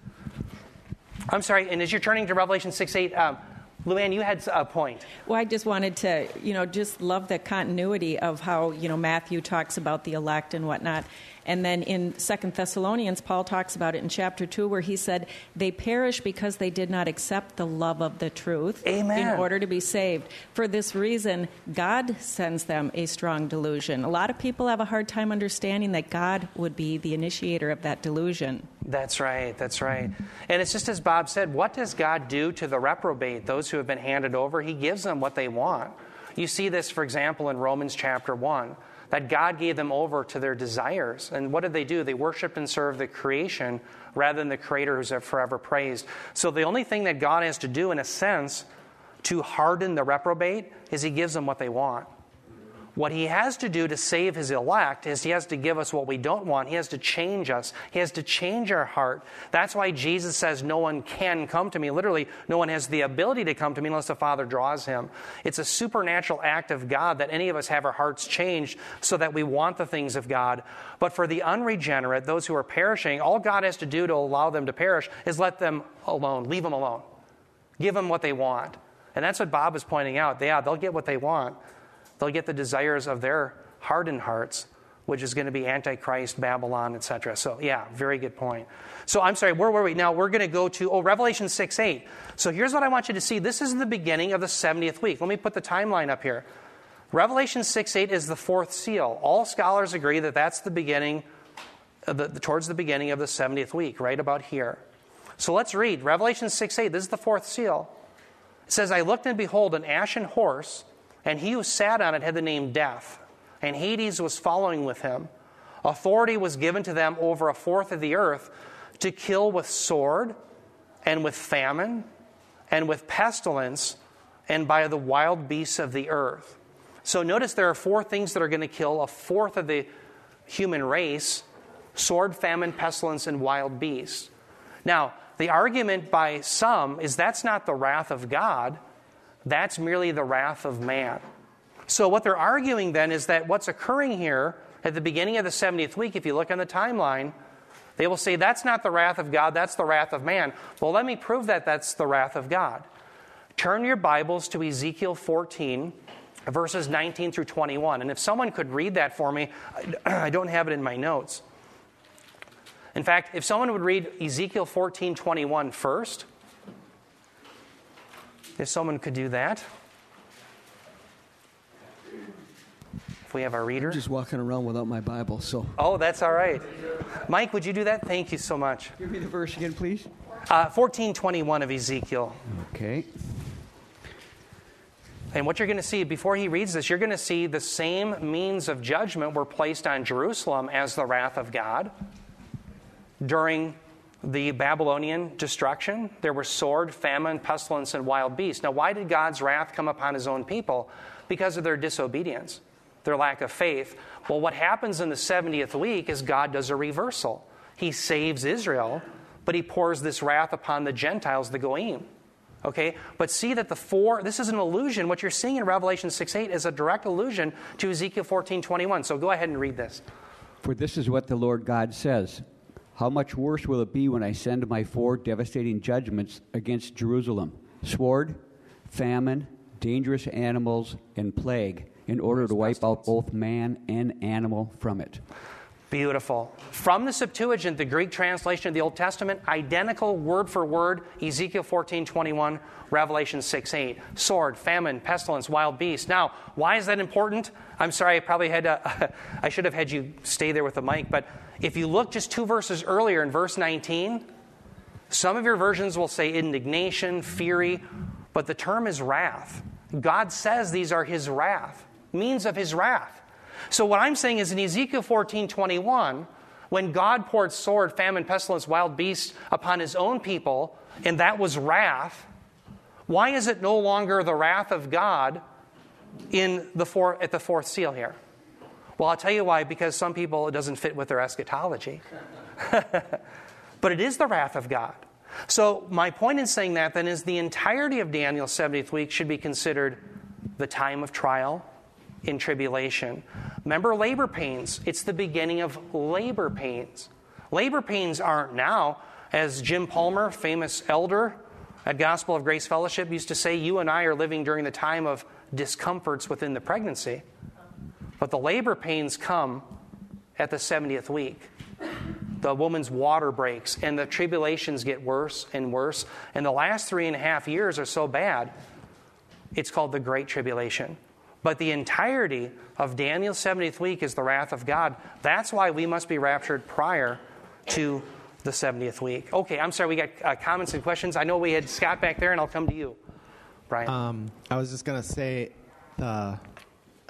I'm sorry, and as you're turning to Revelation 6, 8, um, Luann, you had a point. Well, I just wanted to, you know, just love the continuity of how, you know, Matthew talks about the elect and whatnot. And then in Second Thessalonians, Paul talks about it in chapter 2, where he said, They perish because they did not accept the love of the truth Amen. in order to be saved. For this reason, God sends them a strong delusion. A lot of people have a hard time understanding that God would be the initiator of that delusion. That's right, that's right. And it's just as Bob said what does God do to the reprobate, those who have been handed over? He gives them what they want. You see this, for example, in Romans chapter 1 that God gave them over to their desires. And what did they do? They worshiped and served the creation rather than the Creator who's forever praised. So the only thing that God has to do, in a sense, to harden the reprobate is He gives them what they want. What he has to do to save his elect is he has to give us what we don't want. He has to change us. He has to change our heart. That's why Jesus says, No one can come to me. Literally, no one has the ability to come to me unless the Father draws him. It's a supernatural act of God that any of us have our hearts changed so that we want the things of God. But for the unregenerate, those who are perishing, all God has to do to allow them to perish is let them alone, leave them alone, give them what they want. And that's what Bob is pointing out. Yeah, they'll get what they want. They'll get the desires of their hardened hearts, which is going to be Antichrist, Babylon, etc. So, yeah, very good point. So, I'm sorry, where were we? Now, we're going to go to, oh, Revelation 6 8. So, here's what I want you to see. This is the beginning of the 70th week. Let me put the timeline up here. Revelation 6 8 is the fourth seal. All scholars agree that that's the beginning, uh, the, the, towards the beginning of the 70th week, right about here. So, let's read Revelation 6 8. This is the fourth seal. It says, I looked and behold an ashen horse and he who sat on it had the name Death, and Hades was following with him. Authority was given to them over a fourth of the earth to kill with sword, and with famine, and with pestilence, and by the wild beasts of the earth. So notice there are four things that are going to kill a fourth of the human race sword, famine, pestilence, and wild beasts. Now, the argument by some is that's not the wrath of God that's merely the wrath of man. So, what they're arguing then is that what's occurring here at the beginning of the 70th week, if you look on the timeline, They will say, That's not the wrath of God, that's the wrath of man. Well, let me prove that that's the wrath of God. Turn your Bibles to Ezekiel 14, verses 19 through 21. And if someone could read that for me, I don't have it in my notes. In fact, if someone would read Ezekiel 14, 21 first, if someone could do that. If we have our reader. I'm just walking around without my Bible, so. Oh, that's all right. Mike, would you do that? Thank you so much. Give me the verse again, please. Uh, 1421 of Ezekiel. Okay. And what you're going to see before he reads this, you're going to see the same means of judgment were placed on Jerusalem as the wrath of God. During the Babylonian destruction, there were sword, famine, pestilence, and wild beasts. Now, why did God's wrath come upon his own people? Because of their disobedience, their lack of faith. Well, what happens in the 70th week is God does a reversal. He saves Israel, but he pours this wrath upon the Gentiles, the Goyim. Okay? But see that the four, this is an allusion. What you're seeing in Revelation 6 8 is a direct allusion to Ezekiel 14 21. So go ahead and read this. For this is what the Lord God says How much worse will it be when I send my four devastating judgments against Jerusalem sword, famine, dangerous animals, and plague, in order to wipe out both man and animal from it? Beautiful. From the Septuagint, the Greek translation of the Old Testament, identical word for word, Ezekiel 14 21, Revelation 6 8. Sword, famine, pestilence, wild beast. Now, why is that important? I'm sorry, I probably had to, I should have had you stay there with the mic, but if you look just two verses earlier in verse 19, some of your versions will say indignation, fury, but the term is wrath. God says these are his wrath, means of his wrath. So what I'm saying is in Ezekiel 14, 21, when God poured sword, famine, pestilence, wild beasts upon his own people, and that was wrath, why is it no longer the wrath of God in the four, at the fourth seal here? Well, I'll tell you why, because some people it doesn't fit with their eschatology. but it is the wrath of God. So, my point in saying that then is the entirety of Daniel's 70th week should be considered the time of trial in tribulation. Remember labor pains, it's the beginning of labor pains. Labor pains aren't now, as Jim Palmer, famous elder at Gospel of Grace Fellowship, used to say, you and I are living during the time of discomforts within the pregnancy. But the labor pains come at the 70th week the woman's water breaks, and the tribulations get worse and worse. And the last three and a half years are so bad, it's called the Great Tribulation. But the entirety of Daniel's 70th week is the wrath of God. That's why we must be raptured prior to the 70th week. Okay, I'm sorry, we got uh, comments and questions. I know we had Scott back there, and I'll come to you, Brian. Um, I was just going to say the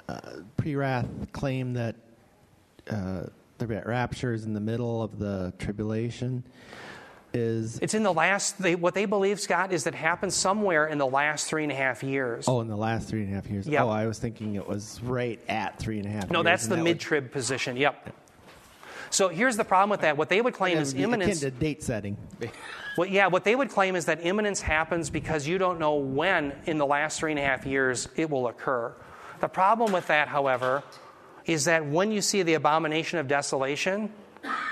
uh, pre wrath claim that. Uh, the rapture is in the middle of the tribulation is it's in the last they, what they believe scott is that happens somewhere in the last three and a half years. Oh in the last three and a half years. Yep. oh i was thinking it was right at three and a half no that's the that mid-trib would... position. Yep. So here's the problem with that. What they would claim is imminence to date setting. Well, yeah what they would claim is that imminence happens because you don't know when in the last three and a half years it will occur the problem with that however is that when you see the abomination of desolation,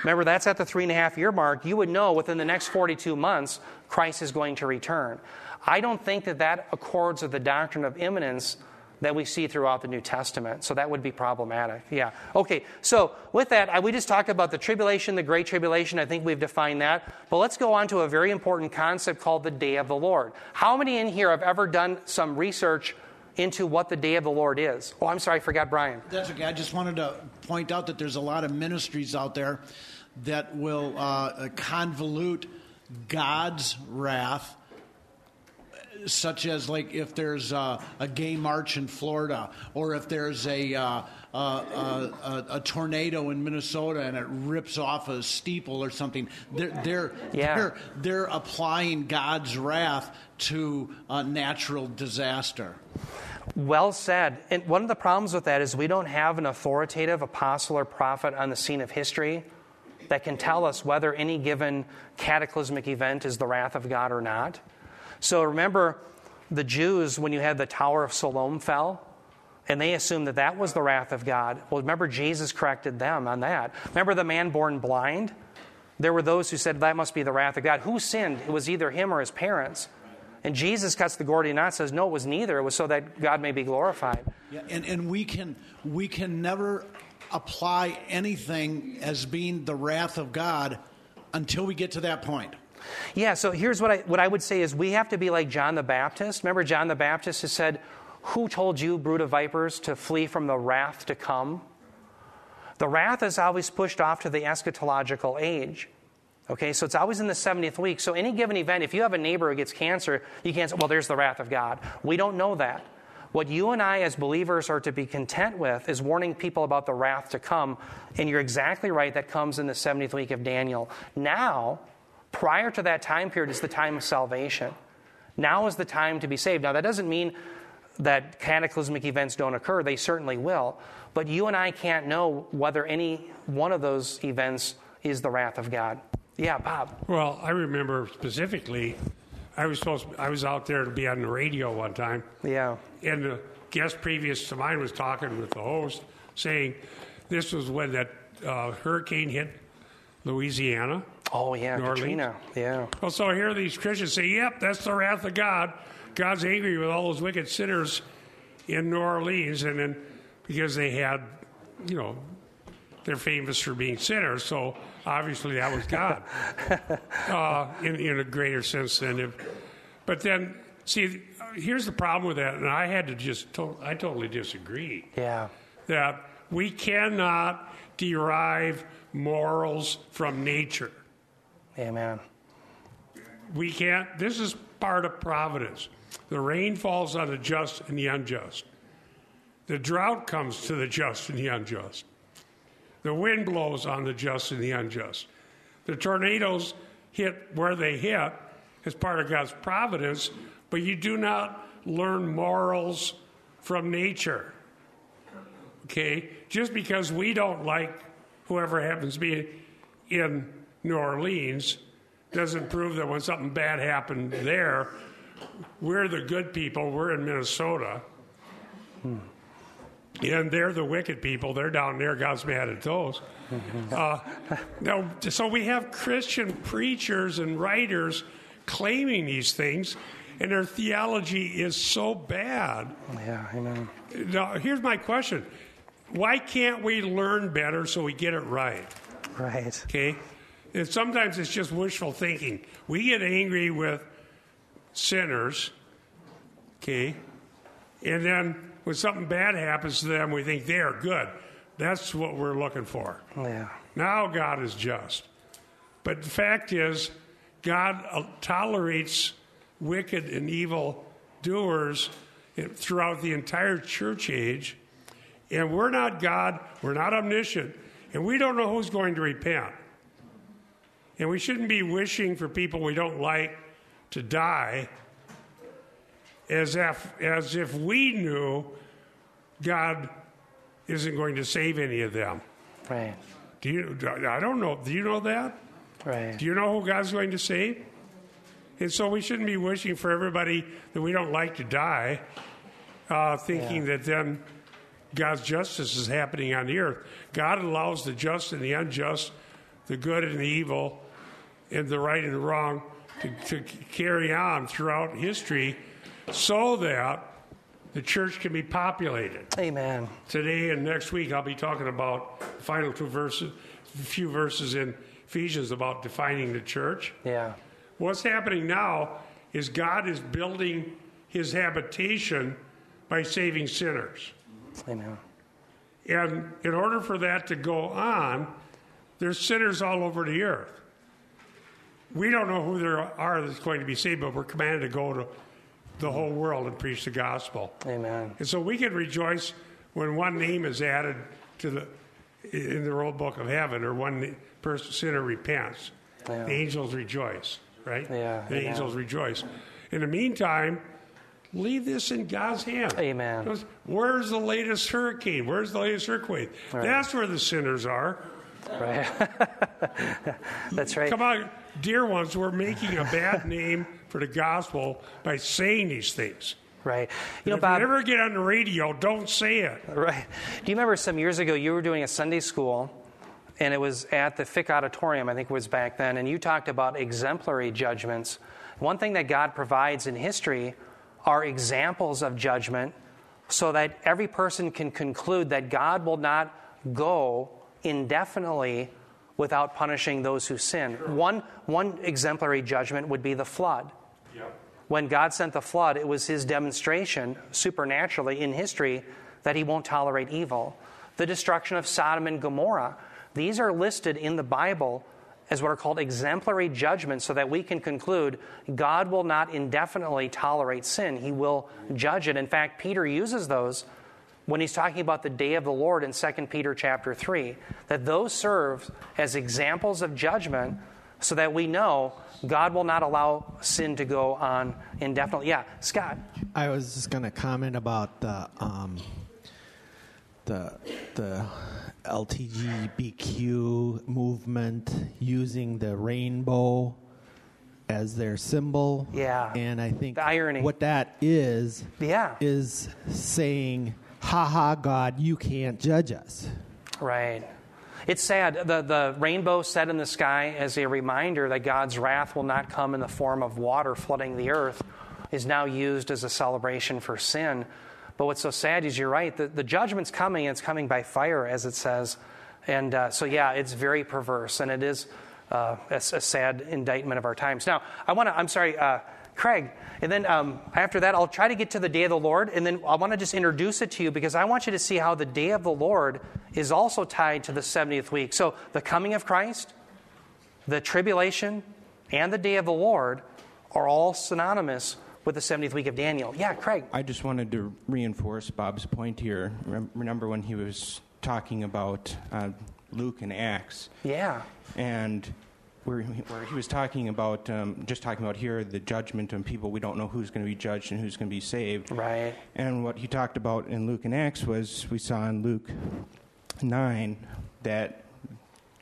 remember that's at the three and a half year mark, you would know within the next 42 months Christ is going to return. I don't think that that accords with the doctrine of imminence that we see throughout the New Testament. So that would be problematic. Yeah. Okay, so with that, we just talked about the tribulation, the great tribulation. I think we've defined that. But let's go on to a very important concept called the day of the Lord. How many in here have ever done some research into what the day of the Lord is. Oh, I'm sorry, I forgot Brian. That's okay. I just wanted to point out that there's a lot of ministries out there that will uh, convolute God's wrath such as like if there's a, a, gay march in Florida, or if there's a, uh, a, a, a, tornado in Minnesota and it rips off a steeple or something. They're they're yeah. they're, they're applying God's wrath to a natural disaster. Well said. And one of the problems with that is we don't have an authoritative apostle or prophet on the scene of history that can tell us whether any given cataclysmic event is the wrath of God or not. So remember the Jews when you had the Tower of Siloam fell, and they assumed that that was the wrath of God. Well, remember Jesus corrected them on that. Remember the man born blind? there were those who said that must be the wrath of God. Who sinned? It was either him or his parents. And Jesus cuts the Gordian knot, says, no, it was neither. It was so that God may be glorified. Yeah, and, and we can we can never apply anything as being the wrath of God until we get to that point. Yeah, so here's what I, what I would say is we have to be like John the Baptist. Remember, John the Baptist has said, Who told you, brood of vipers, to flee from the wrath to come? The wrath is always pushed off to the eschatological age. Okay, so it's always in the 70th week. So, any given event, if you have a neighbor who gets cancer, you can't say, well, there's the wrath of God. We don't know that. What you and I, as believers, are to be content with is warning people about the wrath to come. And you're exactly right, that comes in the 70th week of Daniel. Now, prior to that time period, is the time of salvation. Now is the time to be saved. Now, that doesn't mean that cataclysmic events don't occur, they certainly will. But you and I can't know whether any one of those events is the wrath of God. Yeah, Bob. Well, I remember specifically, I was supposed I was out there to be on the radio one time, Yeah. and the guest previous to mine was talking with the host, saying this was when that uh, hurricane hit Louisiana. Oh, yeah, New Orleans. Katrina. Yeah. Well, so here these Christians say, "Yep, that's the wrath of God. God's angry with all those wicked sinners in New Orleans," and then because they had, you know, they're famous for being sinners, so obviously that was God uh, in in a greater sense than if. But then, see, here's the problem with that, and I had to just, to- I totally disagree Yeah. that we cannot derive morals from nature. Amen. We can't. This is part of providence. The rain falls on the just and the unjust. The drought comes to the just and the unjust. The wind blows on the just and the unjust. The tornadoes hit where they hit as part of God's providence, but you do not learn morals from nature. Okay? Just because we don't like whoever happens to be in New Orleans doesn't prove that when something bad happened there, we're the good people, we're in Minnesota. Hmm. And they're the wicked people. They're down there. God's mad at those. Uh, now, so we have Christian preachers and writers claiming these things, and their theology is so bad. Yeah, amen. Now, here's my question Why can't we learn better so we get it right? Right. Okay? And sometimes it's just wishful thinking. We get angry with sinners, okay? And then when something bad happens to them, we think they are good. That's what we're looking for. Yeah. Now God is just. But the fact is, God uh, tolerates wicked and evil doers throughout the entire church age. And we're not God, we're not omniscient, and we don't know who's going to repent. And we shouldn't be wishing for people we don't like to die as if, as if we knew God isn't going to save any of them. Right. Do you? I don't know. Do you know that? Right. Do you know who God's going to save? And so we shouldn't be wishing for everybody that we don't like to die, uh, thinking that then God's justice is happening on the earth. God allows the just and the unjust, the good and the evil, and the right and the wrong to, to carry on throughout history so that the church can be populated. Amen. Today and next week, I'll be talking about the final two verses, a few verses in Ephesians about defining the church. Yeah. What's happening now is God is building his habitation by saving sinners. Amen. And in order for that to go on, there's sinners all over the earth. We don't know who there are that's going to be saved, but we're commanded to go to the whole world and preach the gospel. Amen. And so we can rejoice when one name is added to the in the roll book of heaven, or one person sinner repents. Yeah. The angels rejoice, right? Yeah, The amen. angels rejoice. In the meantime, leave this in God's hand. Amen. Where's the latest hurricane? Where's the latest earthquake? Right. That's where the sinners are. Right. That's right. Come on, dear ones, we're making a bad name for the gospel by saying these things. Right. You know, if Bob. you ever get on the radio, don't say it. Right. Do you remember some years ago you were doing a Sunday school, and it was at the Fick Auditorium, I think it was back then, and you talked about exemplary judgments. One thing that God provides in history are examples of judgment so that every person can conclude that God will not go indefinitely without punishing those who sin. One, one exemplary judgment would be the flood. When God sent the flood, it was his demonstration, supernaturally in history, that he won't tolerate evil. The destruction of Sodom and Gomorrah, these are listed in the Bible as what are called exemplary judgments so that we can conclude God will not indefinitely tolerate sin. He will judge it. In fact, Peter uses those when he's talking about the day of the Lord in 2 Peter chapter 3, that those serve as examples of judgment so that we know God will not allow sin to go on indefinitely. Yeah, Scott. I was just going to comment about the um, the the LTGBQ movement using the rainbow as their symbol. Yeah. And I think the irony. what that is yeah. is saying, "Ha ha, God, you can't judge us." Right. It's sad. The, the rainbow set in the sky as a reminder that God's wrath will not come in the form of water flooding the earth is now used as a celebration for sin. But what's so sad is you're right. The, the judgment's coming, and it's coming by fire, as it says. And uh, so, yeah, it's very perverse, and it is uh, a, a, sad indictment of our times. Now, I want to, I'm sorry, uh, Craig, and then um, after that, I'll try to get to the day of the Lord, and then I want to just introduce it to you because I want you to see how the day of the Lord is also tied to the 70th week. So, the coming of Christ, the tribulation, and the day of the Lord are all synonymous with the 70th week of Daniel. Yeah, Craig. I just wanted to reinforce Bob's point here. Remember when he was talking about uh, Luke and Acts? Yeah. And where, where he was talking about, um, just talking about here, the judgment on people, we don't know who's going to be judged and who's going to be saved. Right. And what he talked about in Luke and Acts was we saw in Luke 9 that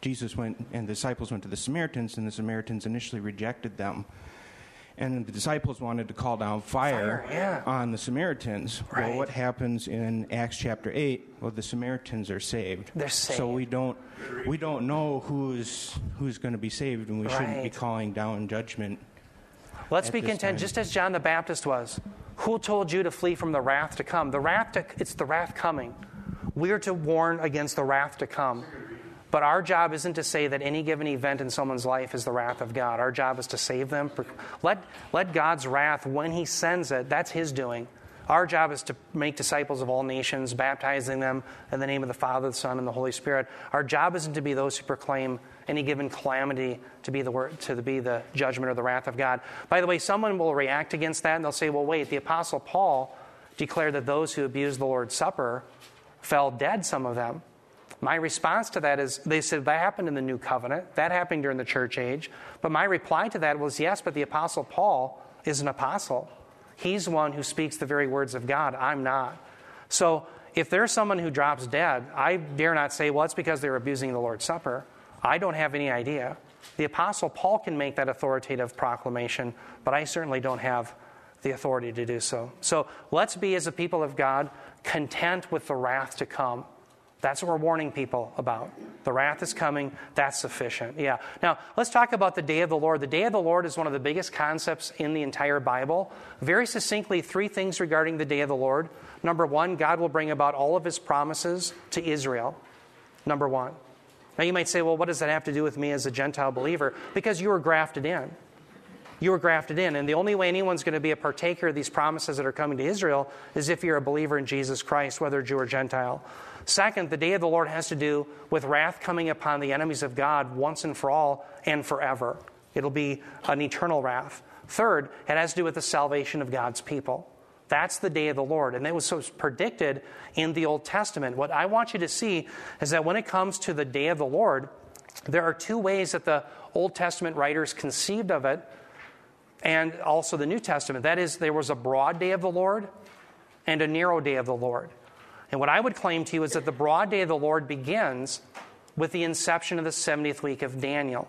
Jesus went and the disciples went to the Samaritans, and the Samaritans initially rejected them and the disciples wanted to call down fire, fire yeah. on the Samaritans. Right. Well, what happens in Acts chapter eight? Well, the Samaritans are saved. They're saved. So we don't we don't know who's who's going to be saved, and we right. shouldn't be calling down judgment. Let's be content, time. just as John the Baptist was. Who told you to flee from the wrath to come? The wrath to, it's the wrath coming. We're to warn against the wrath to come. But our job isn't to say that any given event in someone's life is the wrath of God. Our job is to save them. Let, let God's wrath, when He sends it, that's His doing. Our job is to make disciples of all nations, baptizing them in the name of the Father, the Son, and the Holy Spirit. Our job isn't to be those who proclaim any given calamity to be the word, to be the judgment or the wrath of God. By the way, someone will react against that and they'll say, "Well, wait, the Apostle Paul declared that those who abused the Lord's Supper fell dead. Some of them." My response to that is they said that happened in the new covenant, that happened during the church age. But my reply to that was yes, but the apostle Paul is an apostle. He's one who speaks the very words of God. I'm not. So if there's someone who drops dead, I dare not say, well, it's because they're abusing the Lord's Supper. I don't have any idea. The apostle Paul can make that authoritative proclamation, but I certainly don't have the authority to do so. So let's be, as a people of God, content with the wrath to come. That's what we're warning people about. The wrath is coming. That's sufficient. Yeah. Now, let's talk about the day of the Lord. The day of the Lord is one of the biggest concepts in the entire Bible. Very succinctly, three things regarding the day of the Lord. Number one, God will bring about all of his promises to Israel. Number one. Now, you might say, well, what does that have to do with me as a Gentile believer? Because you were grafted in. You were grafted in. And the only way anyone's going to be a partaker of these promises that are coming to Israel is if you're a believer in Jesus Christ, whether Jew or Gentile. Second, the day of the Lord has to do with wrath coming upon the enemies of God once and for all and forever. It'll be an eternal wrath. Third, it has to do with the salvation of God's people. That's the day of the Lord. And it was so predicted in the Old Testament. What I want you to see is that when it comes to the day of the Lord, there are two ways that the Old Testament writers conceived of it, and also the New Testament. That is, there was a broad day of the Lord and a narrow day of the Lord. And what I would claim to you is that the broad day of the Lord begins with the inception of the 70th week of Daniel.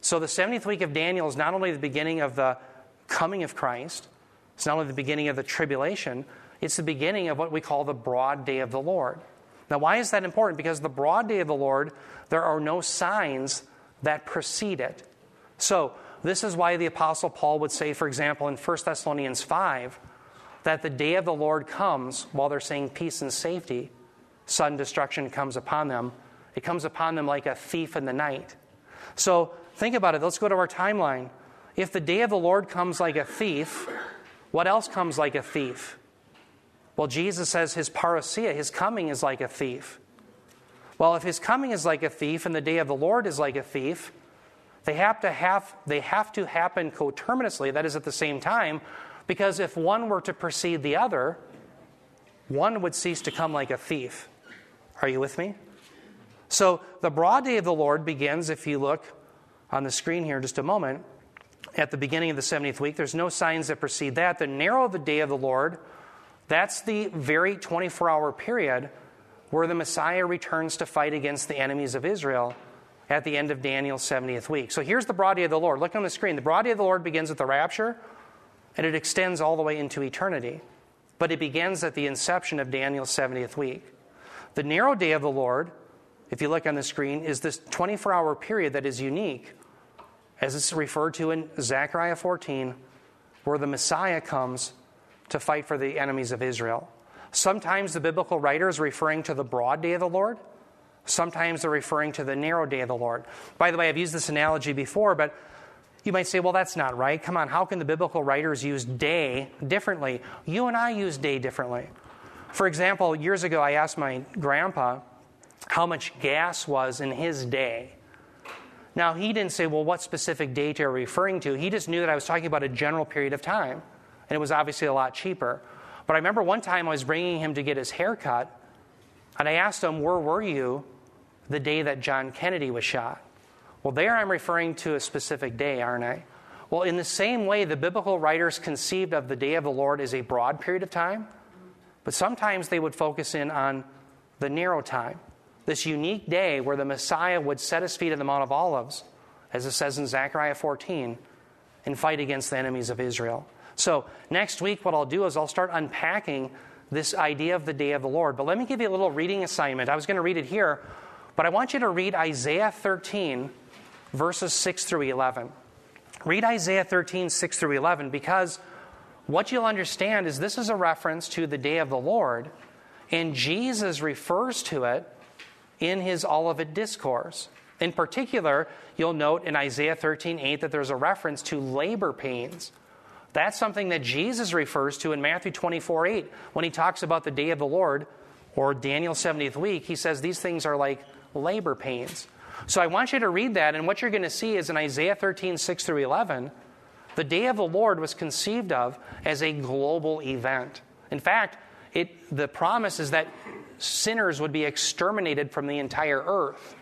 So the 70th week of Daniel is not only the beginning of the coming of Christ, it's not only the beginning of the tribulation, it's the beginning of what we call the broad day of the Lord. Now, why is that important? Because the broad day of the Lord, there are no signs that precede it. So, this is why the Apostle Paul would say, for example, in 1 Thessalonians 5, that the day of the Lord comes while they're saying peace and safety, sudden destruction comes upon them. It comes upon them like a thief in the night. So, think about it. Let's go to our timeline. If the day of the Lord comes like a thief, what else comes like a thief? Well, Jesus says his parousia, his coming, is like a thief. Well, if his coming is like a thief and the day of the Lord is like a thief, they have to have they have to happen coterminously, that is at the same time, because if one were to precede the other, one would cease to come like a thief. Are you with me? So the broad day of the Lord begins, if you look on the screen here in just a moment, at the beginning of the 70th week. There's no signs that precede that. The narrow the day of the Lord that's the very 24 hour period where the Messiah returns to fight against the enemies of Israel at the end of Daniel's 70th week. So here's the broad day of the Lord. Look on the screen. The broad day of the Lord begins with the rapture and it extends all the way into eternity. But it begins at the inception of Daniel's 70th week. The narrow day of the Lord, if you look on the screen, is this 24 hour period that is unique, as it's referred to in Zechariah 14, where the Messiah comes to fight for the enemies of Israel. Sometimes the biblical writer is referring to the broad day of the Lord. Sometimes they're referring to the narrow day of the Lord. By the way, I've used this analogy before, but you might say, well, that's not right. Come on, how can the biblical writers use day differently? You and I use day differently. For example, years ago, I asked my grandpa how much gas was in his day. Now, he didn't say, well, what specific date are you referring to? He just knew that I was talking about a general period of time and it was obviously a lot cheaper. But I remember one time I was bringing him to get his hair cut, and I asked him, Where were you the day that John Kennedy was shot? Well, there I'm referring to a specific day, aren't I? Well, in the same way, the biblical writers conceived of the day of the Lord as a broad period of time, but sometimes they would focus in on the narrow time, this unique day where the Messiah would set his feet on the Mount of Olives, as it says in Zechariah 14, and fight against the enemies of Israel. So, next week, what I'll do is I'll start unpacking this idea of the day of the Lord. But let me give you a little reading assignment. I was going to read it here, but I want you to read Isaiah 13, verses 6 through 11. Read Isaiah 13, 6 through 11, because what you'll understand is this is a reference to the day of the Lord, and Jesus refers to it in his Olivet Discourse. In particular, you'll note in Isaiah 13, 8 that there's a reference to labor pains. That's something that Jesus refers to in Matthew 24 8 when he talks about the day of the Lord or Daniel 70th week. He says these things are like labor pains. So I want you to read that, and what you're going to see is in Isaiah 13 6 through 11, the day of the Lord was conceived of as a global event. In fact, it, the promise is that sinners would be exterminated from the entire earth.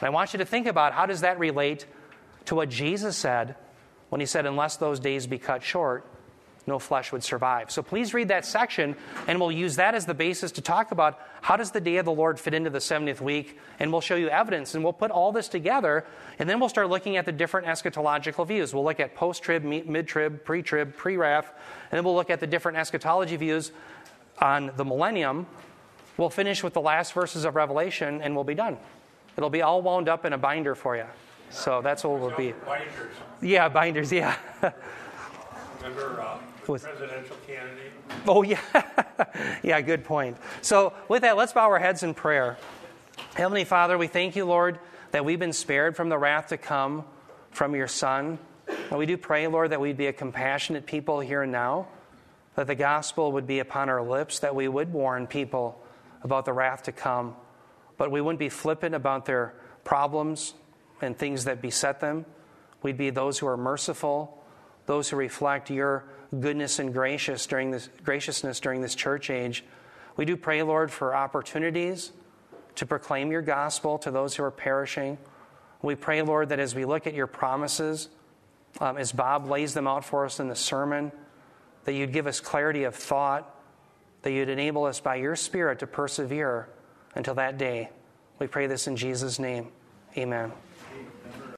And I want you to think about how does that relate to what Jesus said when he said, Unless those days be cut short, no flesh would survive. So please read that section, and we'll use that as the basis to talk about how does the day of the Lord fit into the 70th week, and we'll show you evidence, and we'll put all this together, and then we'll start looking at the different eschatological views. We'll look at post-trib, mid-trib, pre-trib, pre-wrath, and then we'll look at the different eschatology views on the millennium. We'll finish with the last verses of Revelation, and we'll be done. It'll be all wound up in a binder for you. So that's what we'll be. Binders. Yeah, binders, yeah. Remember uh, the presidential candidate? Oh, yeah. yeah, good point. So, with that, let's bow our heads in prayer. Heavenly Father, we thank you, Lord, that we've been spared from the wrath to come from your Son. And we do pray, Lord, that we'd be a compassionate people here and now, that the gospel would be upon our lips, that we would warn people about the wrath to come, but we wouldn't be flippant about their problems and things that beset them. We'd be those who are merciful, those who reflect your goodness and gracious during this, graciousness during this church age. We do pray, Lord, for opportunities to proclaim your gospel to those who are perishing. We pray, Lord, that as we look at your promises, um, as Bob lays them out for us in the sermon, that you'd give us clarity of thought, that you'd enable us by your Spirit to persevere until that day. We pray this in Jesus' name. Amen.